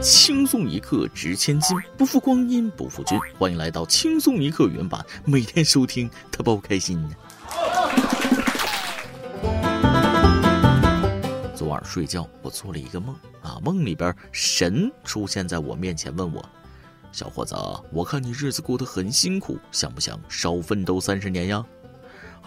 轻松一刻值千金，不负光阴不负君。欢迎来到轻松一刻原版，每天收听，他包开心。昨晚睡觉，我做了一个梦啊，梦里边神出现在我面前，问我：“小伙子，我看你日子过得很辛苦，想不想少奋斗三十年呀？”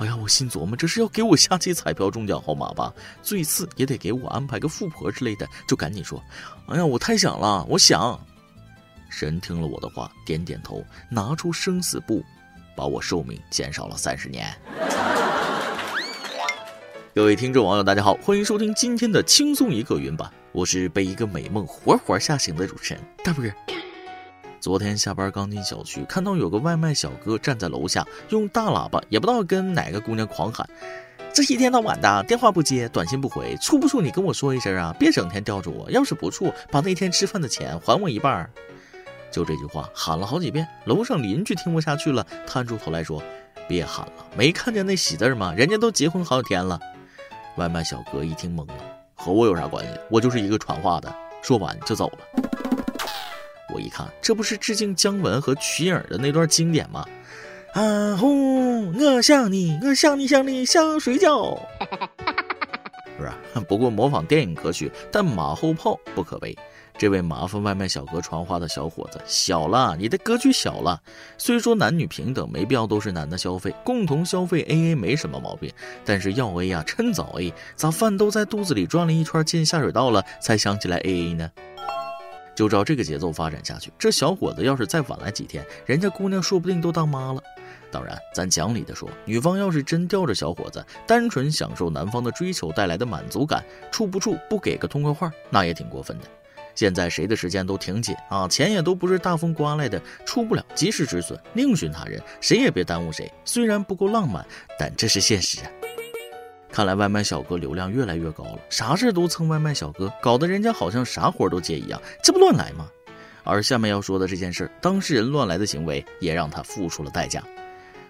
哎呀，我心琢磨，这是要给我下期彩票中奖号码吧？最次也得给我安排个富婆之类的，就赶紧说：“哎呀，我太想了，我想。”神听了我的话，点点头，拿出生死簿，把我寿命减少了三十年。各位听众网友，大家好，欢迎收听今天的轻松一刻云版，我是被一个美梦活活吓醒的主持人大不是。昨天下班刚进小区，看到有个外卖小哥站在楼下，用大喇叭，也不知道跟哪个姑娘狂喊：“这一天到晚的，电话不接，短信不回，处不处你跟我说一声啊，别整天吊着我。要是不处，把那天吃饭的钱还我一半。”就这句话喊了好几遍，楼上邻居听不下去了，探出头来说：“别喊了，没看见那喜字吗？人家都结婚好几天了。”外卖小哥一听懵了，和我有啥关系？我就是一个传话的。说完就走了。我一看，这不是致敬姜文和瞿颖的那段经典吗？啊呼，我想你，我想你想你想睡觉。是吧？不过模仿电影可取，但马后炮不可为。这位麻烦外卖小哥传话的小伙子，小了，你的格局小了。虽说男女平等，没必要都是男的消费，共同消费 A A 没什么毛病。但是要 A 呀，趁早 A，咋饭都在肚子里转了一圈进下水道了，才想起来 A A 呢？就照这个节奏发展下去，这小伙子要是再晚来几天，人家姑娘说不定都当妈了。当然，咱讲理的说，女方要是真吊着小伙子，单纯享受男方的追求带来的满足感，处不处不给个痛快话，那也挺过分的。现在谁的时间都挺紧啊，钱也都不是大风刮来的，出不了及时止损，另寻他人，谁也别耽误谁。虽然不够浪漫，但这是现实啊。看来外卖小哥流量越来越高了，啥事都蹭外卖小哥，搞得人家好像啥活都接一样，这不乱来吗？而下面要说的这件事，当事人乱来的行为也让他付出了代价。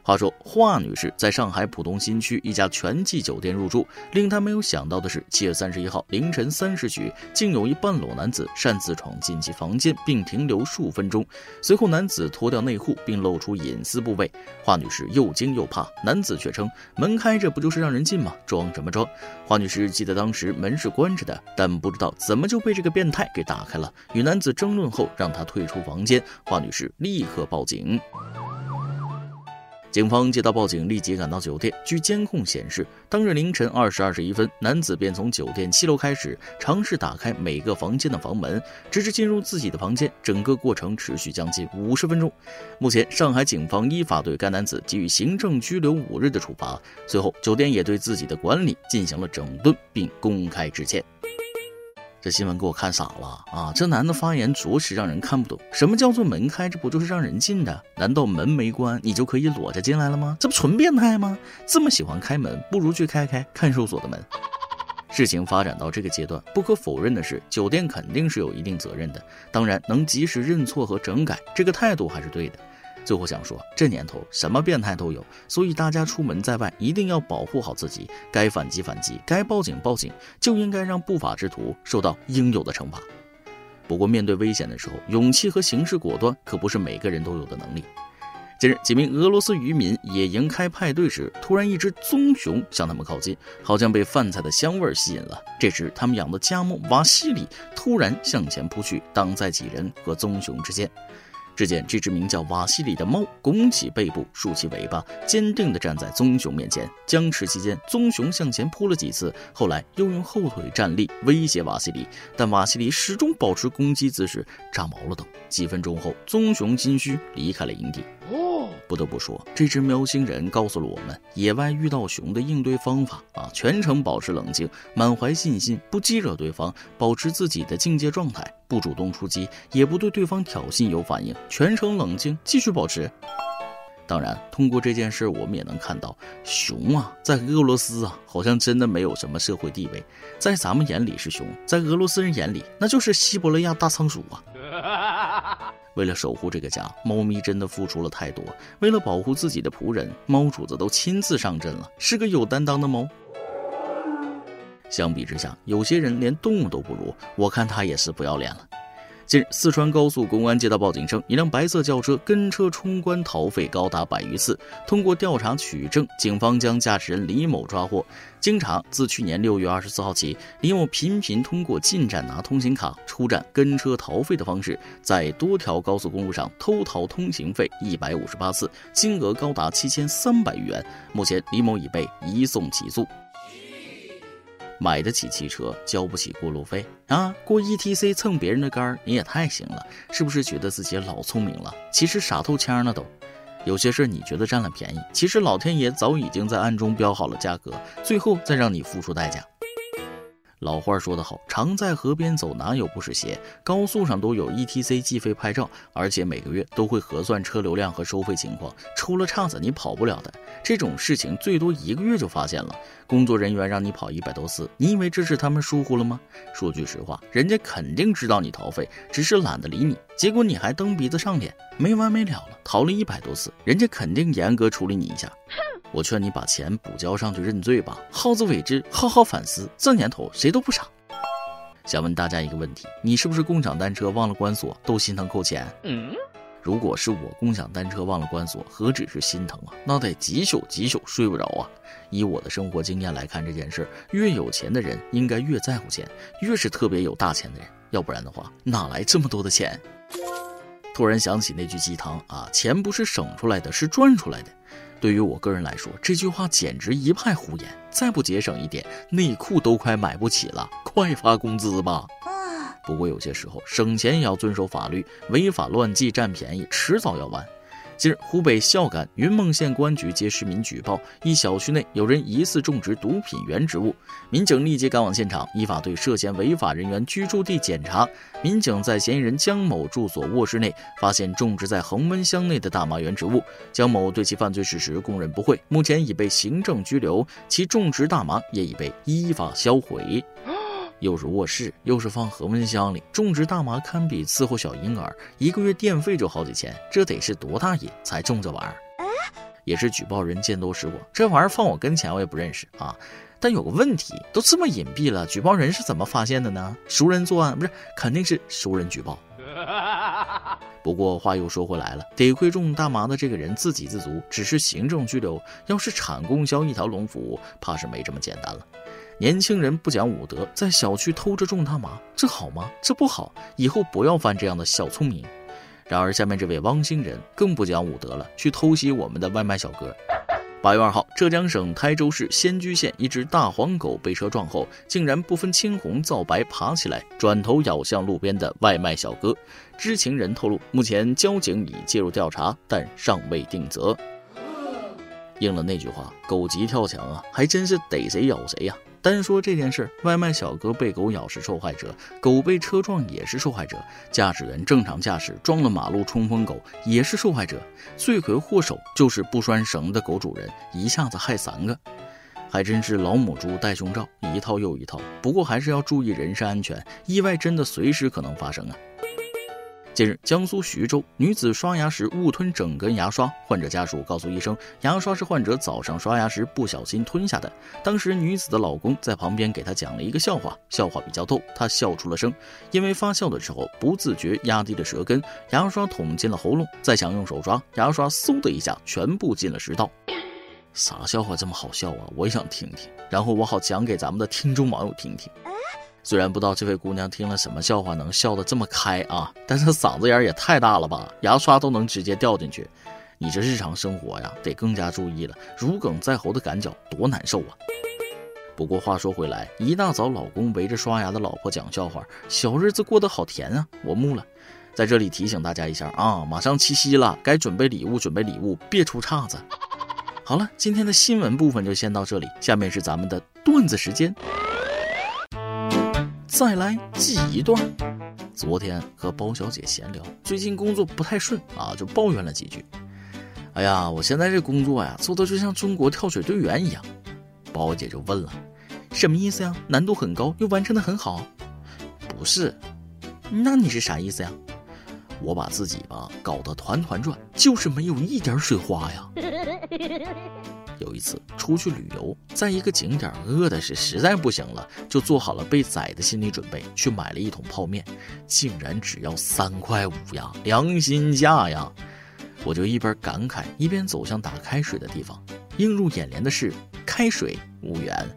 话说，华女士在上海浦东新区一家全季酒店入住，令她没有想到的是，七月三十一号凌晨三时许，竟有一半裸男子擅自闯进其房间，并停留数分钟。随后，男子脱掉内裤，并露出隐私部位。华女士又惊又怕，男子却称门开着不就是让人进吗？装什么装？华女士记得当时门是关着的，但不知道怎么就被这个变态给打开了。与男子争论后，让他退出房间。华女士立刻报警。警方接到报警，立即赶到酒店。据监控显示，当日凌晨二时二十一分，男子便从酒店七楼开始尝试打开每个房间的房门，直至进入自己的房间。整个过程持续将近五十分钟。目前，上海警方依法对该男子给予行政拘留五日的处罚。随后，酒店也对自己的管理进行了整顿，并公开致歉。这新闻给我看傻了啊！这男的发言着实让人看不懂。什么叫做门开着不就是让人进的？难道门没关你就可以裸着进来了吗？这不纯变态吗？这么喜欢开门，不如去开开看守所的门。事情发展到这个阶段，不可否认的是，酒店肯定是有一定责任的。当然，能及时认错和整改，这个态度还是对的。最后想说，这年头什么变态都有，所以大家出门在外一定要保护好自己，该反击反击，该报警报警，就应该让不法之徒受到应有的惩罚。不过面对危险的时候，勇气和行事果断可不是每个人都有的能力。近日，几名俄罗斯渔民野营开派对时，突然一只棕熊向他们靠近，好像被饭菜的香味吸引了。这时，他们养的家猫瓦西里突然向前扑去，挡在几人和棕熊之间。只见这只名叫瓦西里的猫拱起背部，竖起尾巴，坚定地站在棕熊面前。僵持期间，棕熊向前扑了几次，后来又用后腿站立，威胁瓦西里，但瓦西里始终保持攻击姿势。炸毛了都！几分钟后，棕熊心虚离开了营地。不得不说，这只喵星人告诉了我们野外遇到熊的应对方法啊！全程保持冷静，满怀信心，不激惹对方，保持自己的境界状态，不主动出击，也不对对方挑衅有反应，全程冷静，继续保持。当然，通过这件事，我们也能看到，熊啊，在俄罗斯啊，好像真的没有什么社会地位，在咱们眼里是熊，在俄罗斯人眼里，那就是西伯利亚大仓鼠啊。为了守护这个家，猫咪真的付出了太多。为了保护自己的仆人，猫主子都亲自上阵了，是个有担当的猫。相比之下，有些人连动物都不如，我看他也是不要脸了。近日，四川高速公安接到报警称，一辆白色轿车跟车冲关逃费高达百余次。通过调查取证，警方将驾驶人李某抓获。经查，自去年六月二十四号起，李某频频通过进站拿通行卡、出站跟车逃费的方式，在多条高速公路上偷逃通行费一百五十八次，金额高达七千三百余元。目前，李某已被移送起诉。买得起汽车，交不起过路费啊！过 E T C 蹭别人的杆儿，你也太行了，是不是觉得自己老聪明了？其实傻透腔了都。有些事你觉得占了便宜，其实老天爷早已经在暗中标好了价格，最后再让你付出代价。老话说得好，常在河边走，哪有不湿鞋？高速上都有 E T C 计费拍照，而且每个月都会核算车流量和收费情况，出了岔子你跑不了的。这种事情最多一个月就发现了，工作人员让你跑一百多次，你以为这是他们疏忽了吗？说句实话，人家肯定知道你逃费，只是懒得理你。结果你还蹬鼻子上脸，没完没了了，逃了一百多次，人家肯定严格处理你一下。我劝你把钱补交上去认罪吧，好自为之，好好反思。这年头谁都不傻。想问大家一个问题：你是不是共享单车忘了关锁都心疼扣钱？如果是我共享单车忘了关锁，何止是心疼啊，那得几宿几宿睡不着啊。以我的生活经验来看这件事，越有钱的人应该越在乎钱，越是特别有大钱的人，要不然的话哪来这么多的钱？突然想起那句鸡汤啊，钱不是省出来的，是赚出来的。对于我个人来说，这句话简直一派胡言。再不节省一点，内裤都快买不起了，快发工资吧！不过有些时候，省钱也要遵守法律，违法乱纪占便宜，迟早要完。近日，湖北孝感云梦县公安局接市民举报，一小区内有人疑似种植毒品原植物。民警立即赶往现场，依法对涉嫌违法人员居住地检查。民警在嫌疑人江某住所卧室内发现种植在恒温箱内的大麻原植物，江某对其犯罪事实供认不讳，目前已被行政拘留，其种植大麻也已被依法销毁。又是卧室，又是放恒温箱里种植大麻，堪比伺候小婴儿，一个月电费就好几千，这得是多大瘾才种这玩意儿？也是举报人见多识广，这玩意儿放我跟前我也不认识啊。但有个问题，都这么隐蔽了，举报人是怎么发现的呢？熟人作案不是，肯定是熟人举报。不过话又说回来了，得亏种大麻的这个人自给自足，只是行政拘留，要是产供销一条龙服务，怕是没这么简单了。年轻人不讲武德，在小区偷着种大麻，这好吗？这不好，以后不要犯这样的小聪明。然而，下面这位汪星人更不讲武德了，去偷袭我们的外卖小哥。八月二号，浙江省台州市仙居县一只大黄狗被车撞后，竟然不分青红皂白爬起来，转头咬向路边的外卖小哥。知情人透露，目前交警已介入调查，但尚未定责。应了那句话，狗急跳墙啊，还真是逮谁咬谁呀。单说这件事，外卖小哥被狗咬是受害者，狗被车撞也是受害者，驾驶员正常驾驶撞了马路冲锋狗也是受害者，罪魁祸首就是不拴绳的狗主人，一下子害三个，还真是老母猪戴胸罩，一套又一套。不过还是要注意人身安全，意外真的随时可能发生啊。近日，江苏徐州女子刷牙时误吞整根牙刷，患者家属告诉医生，牙刷是患者早上刷牙时不小心吞下的。当时女子的老公在旁边给她讲了一个笑话，笑话比较逗，她笑出了声。因为发笑的时候不自觉压低了舌根，牙刷捅进了喉咙，再想用手抓，牙刷嗖的一下全部进了食道。啥笑话这么好笑啊？我也想听听，然后我好讲给咱们的听众网友听听。虽然不知道这位姑娘听了什么笑话能笑得这么开啊，但是嗓子眼儿也太大了吧，牙刷都能直接掉进去。你这日常生活呀，得更加注意了。如鲠在喉的感觉多难受啊！不过话说回来，一大早老公围着刷牙的老婆讲笑话，小日子过得好甜啊！我木了。在这里提醒大家一下啊，马上七夕了，该准备礼物，准备礼物，别出岔子。好了，今天的新闻部分就先到这里，下面是咱们的段子时间。再来记一段。昨天和包小姐闲聊，最近工作不太顺啊，就抱怨了几句。哎呀，我现在这工作呀，做的就像中国跳水队员一样。包姐就问了，什么意思呀？难度很高，又完成的很好？不是，那你是啥意思呀？我把自己吧搞得团团转，就是没有一点水花呀。有一次出去旅游，在一个景点饿的是实在不行了，就做好了被宰的心理准备，去买了一桶泡面，竟然只要三块五呀，良心价呀！我就一边感慨，一边走向打开水的地方，映入眼帘的是开水五元。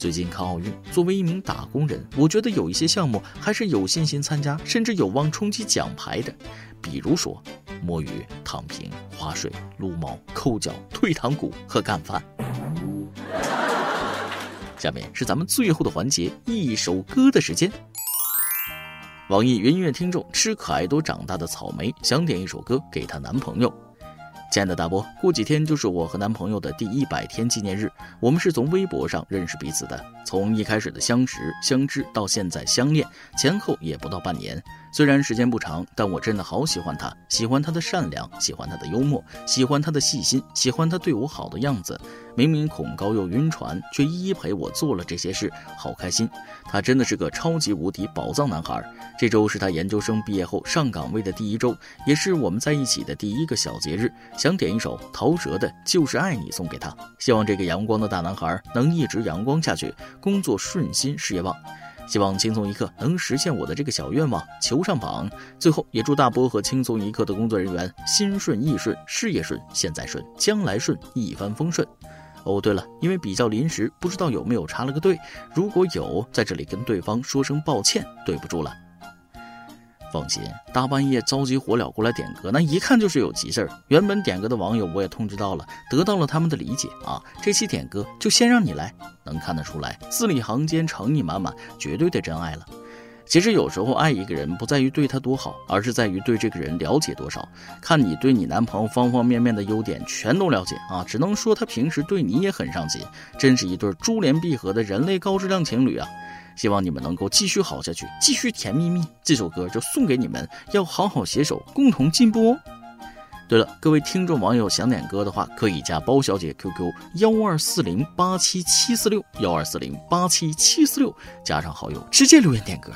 最近看奥运，作为一名打工人，我觉得有一些项目还是有信心参加，甚至有望冲击奖牌的，比如说摸鱼、躺平、划水、撸猫、抠脚、退堂鼓和干饭。下面是咱们最后的环节，一首歌的时间。网易云音乐听众吃可爱多长大的草莓想点一首歌给她男朋友。亲爱的大波，过几天就是我和男朋友的第一百天纪念日。我们是从微博上认识彼此的，从一开始的相识相知到现在相恋，前后也不到半年。虽然时间不长，但我真的好喜欢他，喜欢他的善良，喜欢他的幽默，喜欢他的细心，喜欢他对我好的样子。明明恐高又晕船，却一一陪我做了这些事，好开心。他真的是个超级无敌宝藏男孩。这周是他研究生毕业后上岗位的第一周，也是我们在一起的第一个小节日。想点一首陶喆的《就是爱你》送给他，希望这个阳光的大男孩能一直阳光下去，工作顺心，事业旺。希望轻松一刻能实现我的这个小愿望，求上榜。最后也祝大波和轻松一刻的工作人员心顺意顺，事业顺，现在顺，将来顺，一帆风顺。哦，对了，因为比较临时，不知道有没有插了个队，如果有，在这里跟对方说声抱歉，对不住了。放心，大半夜着急火燎过来点歌，那一看就是有急事儿。原本点歌的网友我也通知到了，得到了他们的理解啊。这期点歌就先让你来，能看得出来，字里行间诚意满满，绝对的真爱了。其实有时候爱一个人不在于对他多好，而是在于对这个人了解多少。看你对你男朋友方方面面的优点全都了解啊，只能说他平时对你也很上心，真是一对珠联璧合的人类高质量情侣啊。希望你们能够继续好下去，继续甜蜜蜜。这首歌就送给你们，要好好携手，共同进步哦。对了，各位听众网友想点歌的话，可以加包小姐 QQ 幺二四零八七七四六幺二四零八七七四六，加上好友直接留言点歌。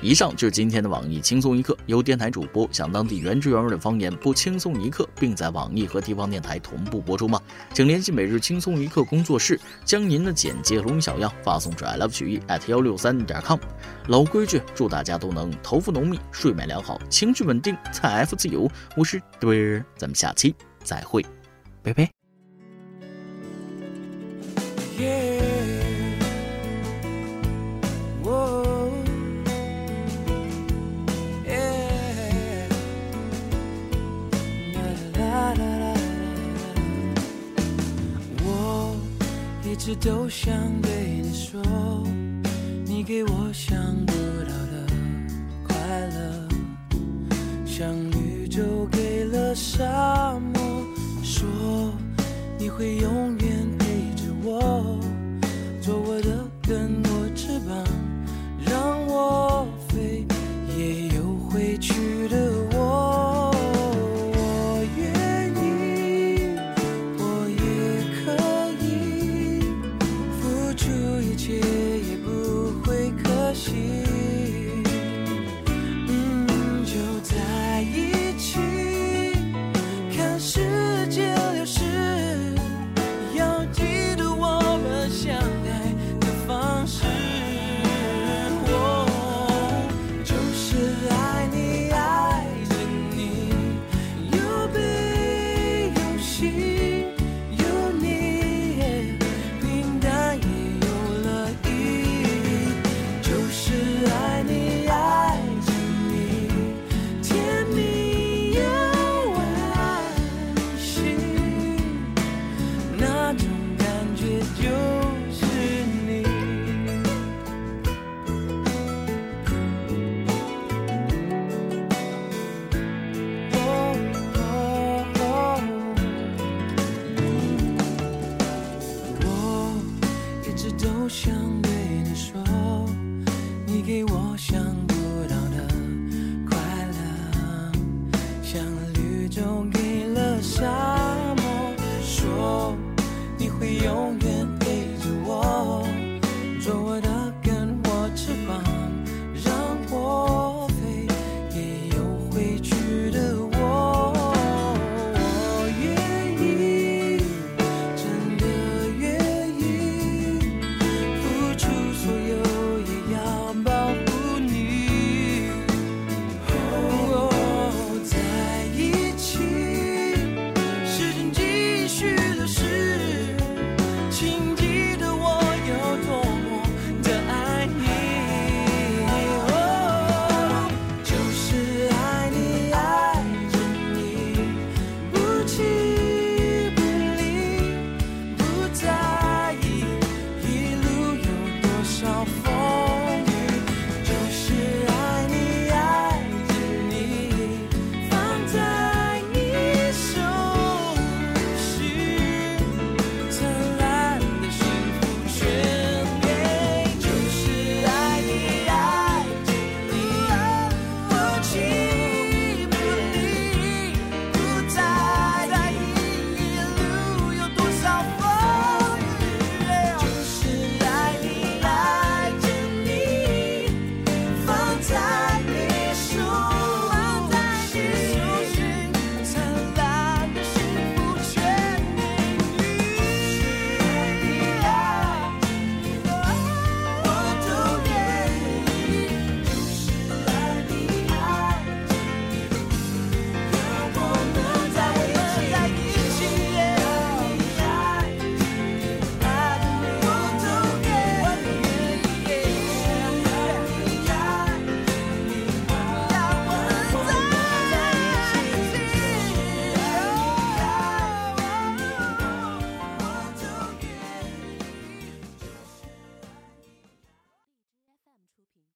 以上就是今天的网易轻松一刻，由电台主播讲当地原汁原味的方言不轻松一刻，并在网易和地方电台同步播出吗？请联系每日轻松一刻工作室，将您的简介录音小样发送至 i love 曲艺 at 幺六三点 com。老规矩，祝大家都能头发浓密，睡眠良好，情绪稳定，财富自由。我是对儿，咱们下期再会，拜拜。想对你说，你给我想不到的快乐，像绿洲给了沙漠，说你会永远陪着我，做我的，根我翅膀，让我。你会永远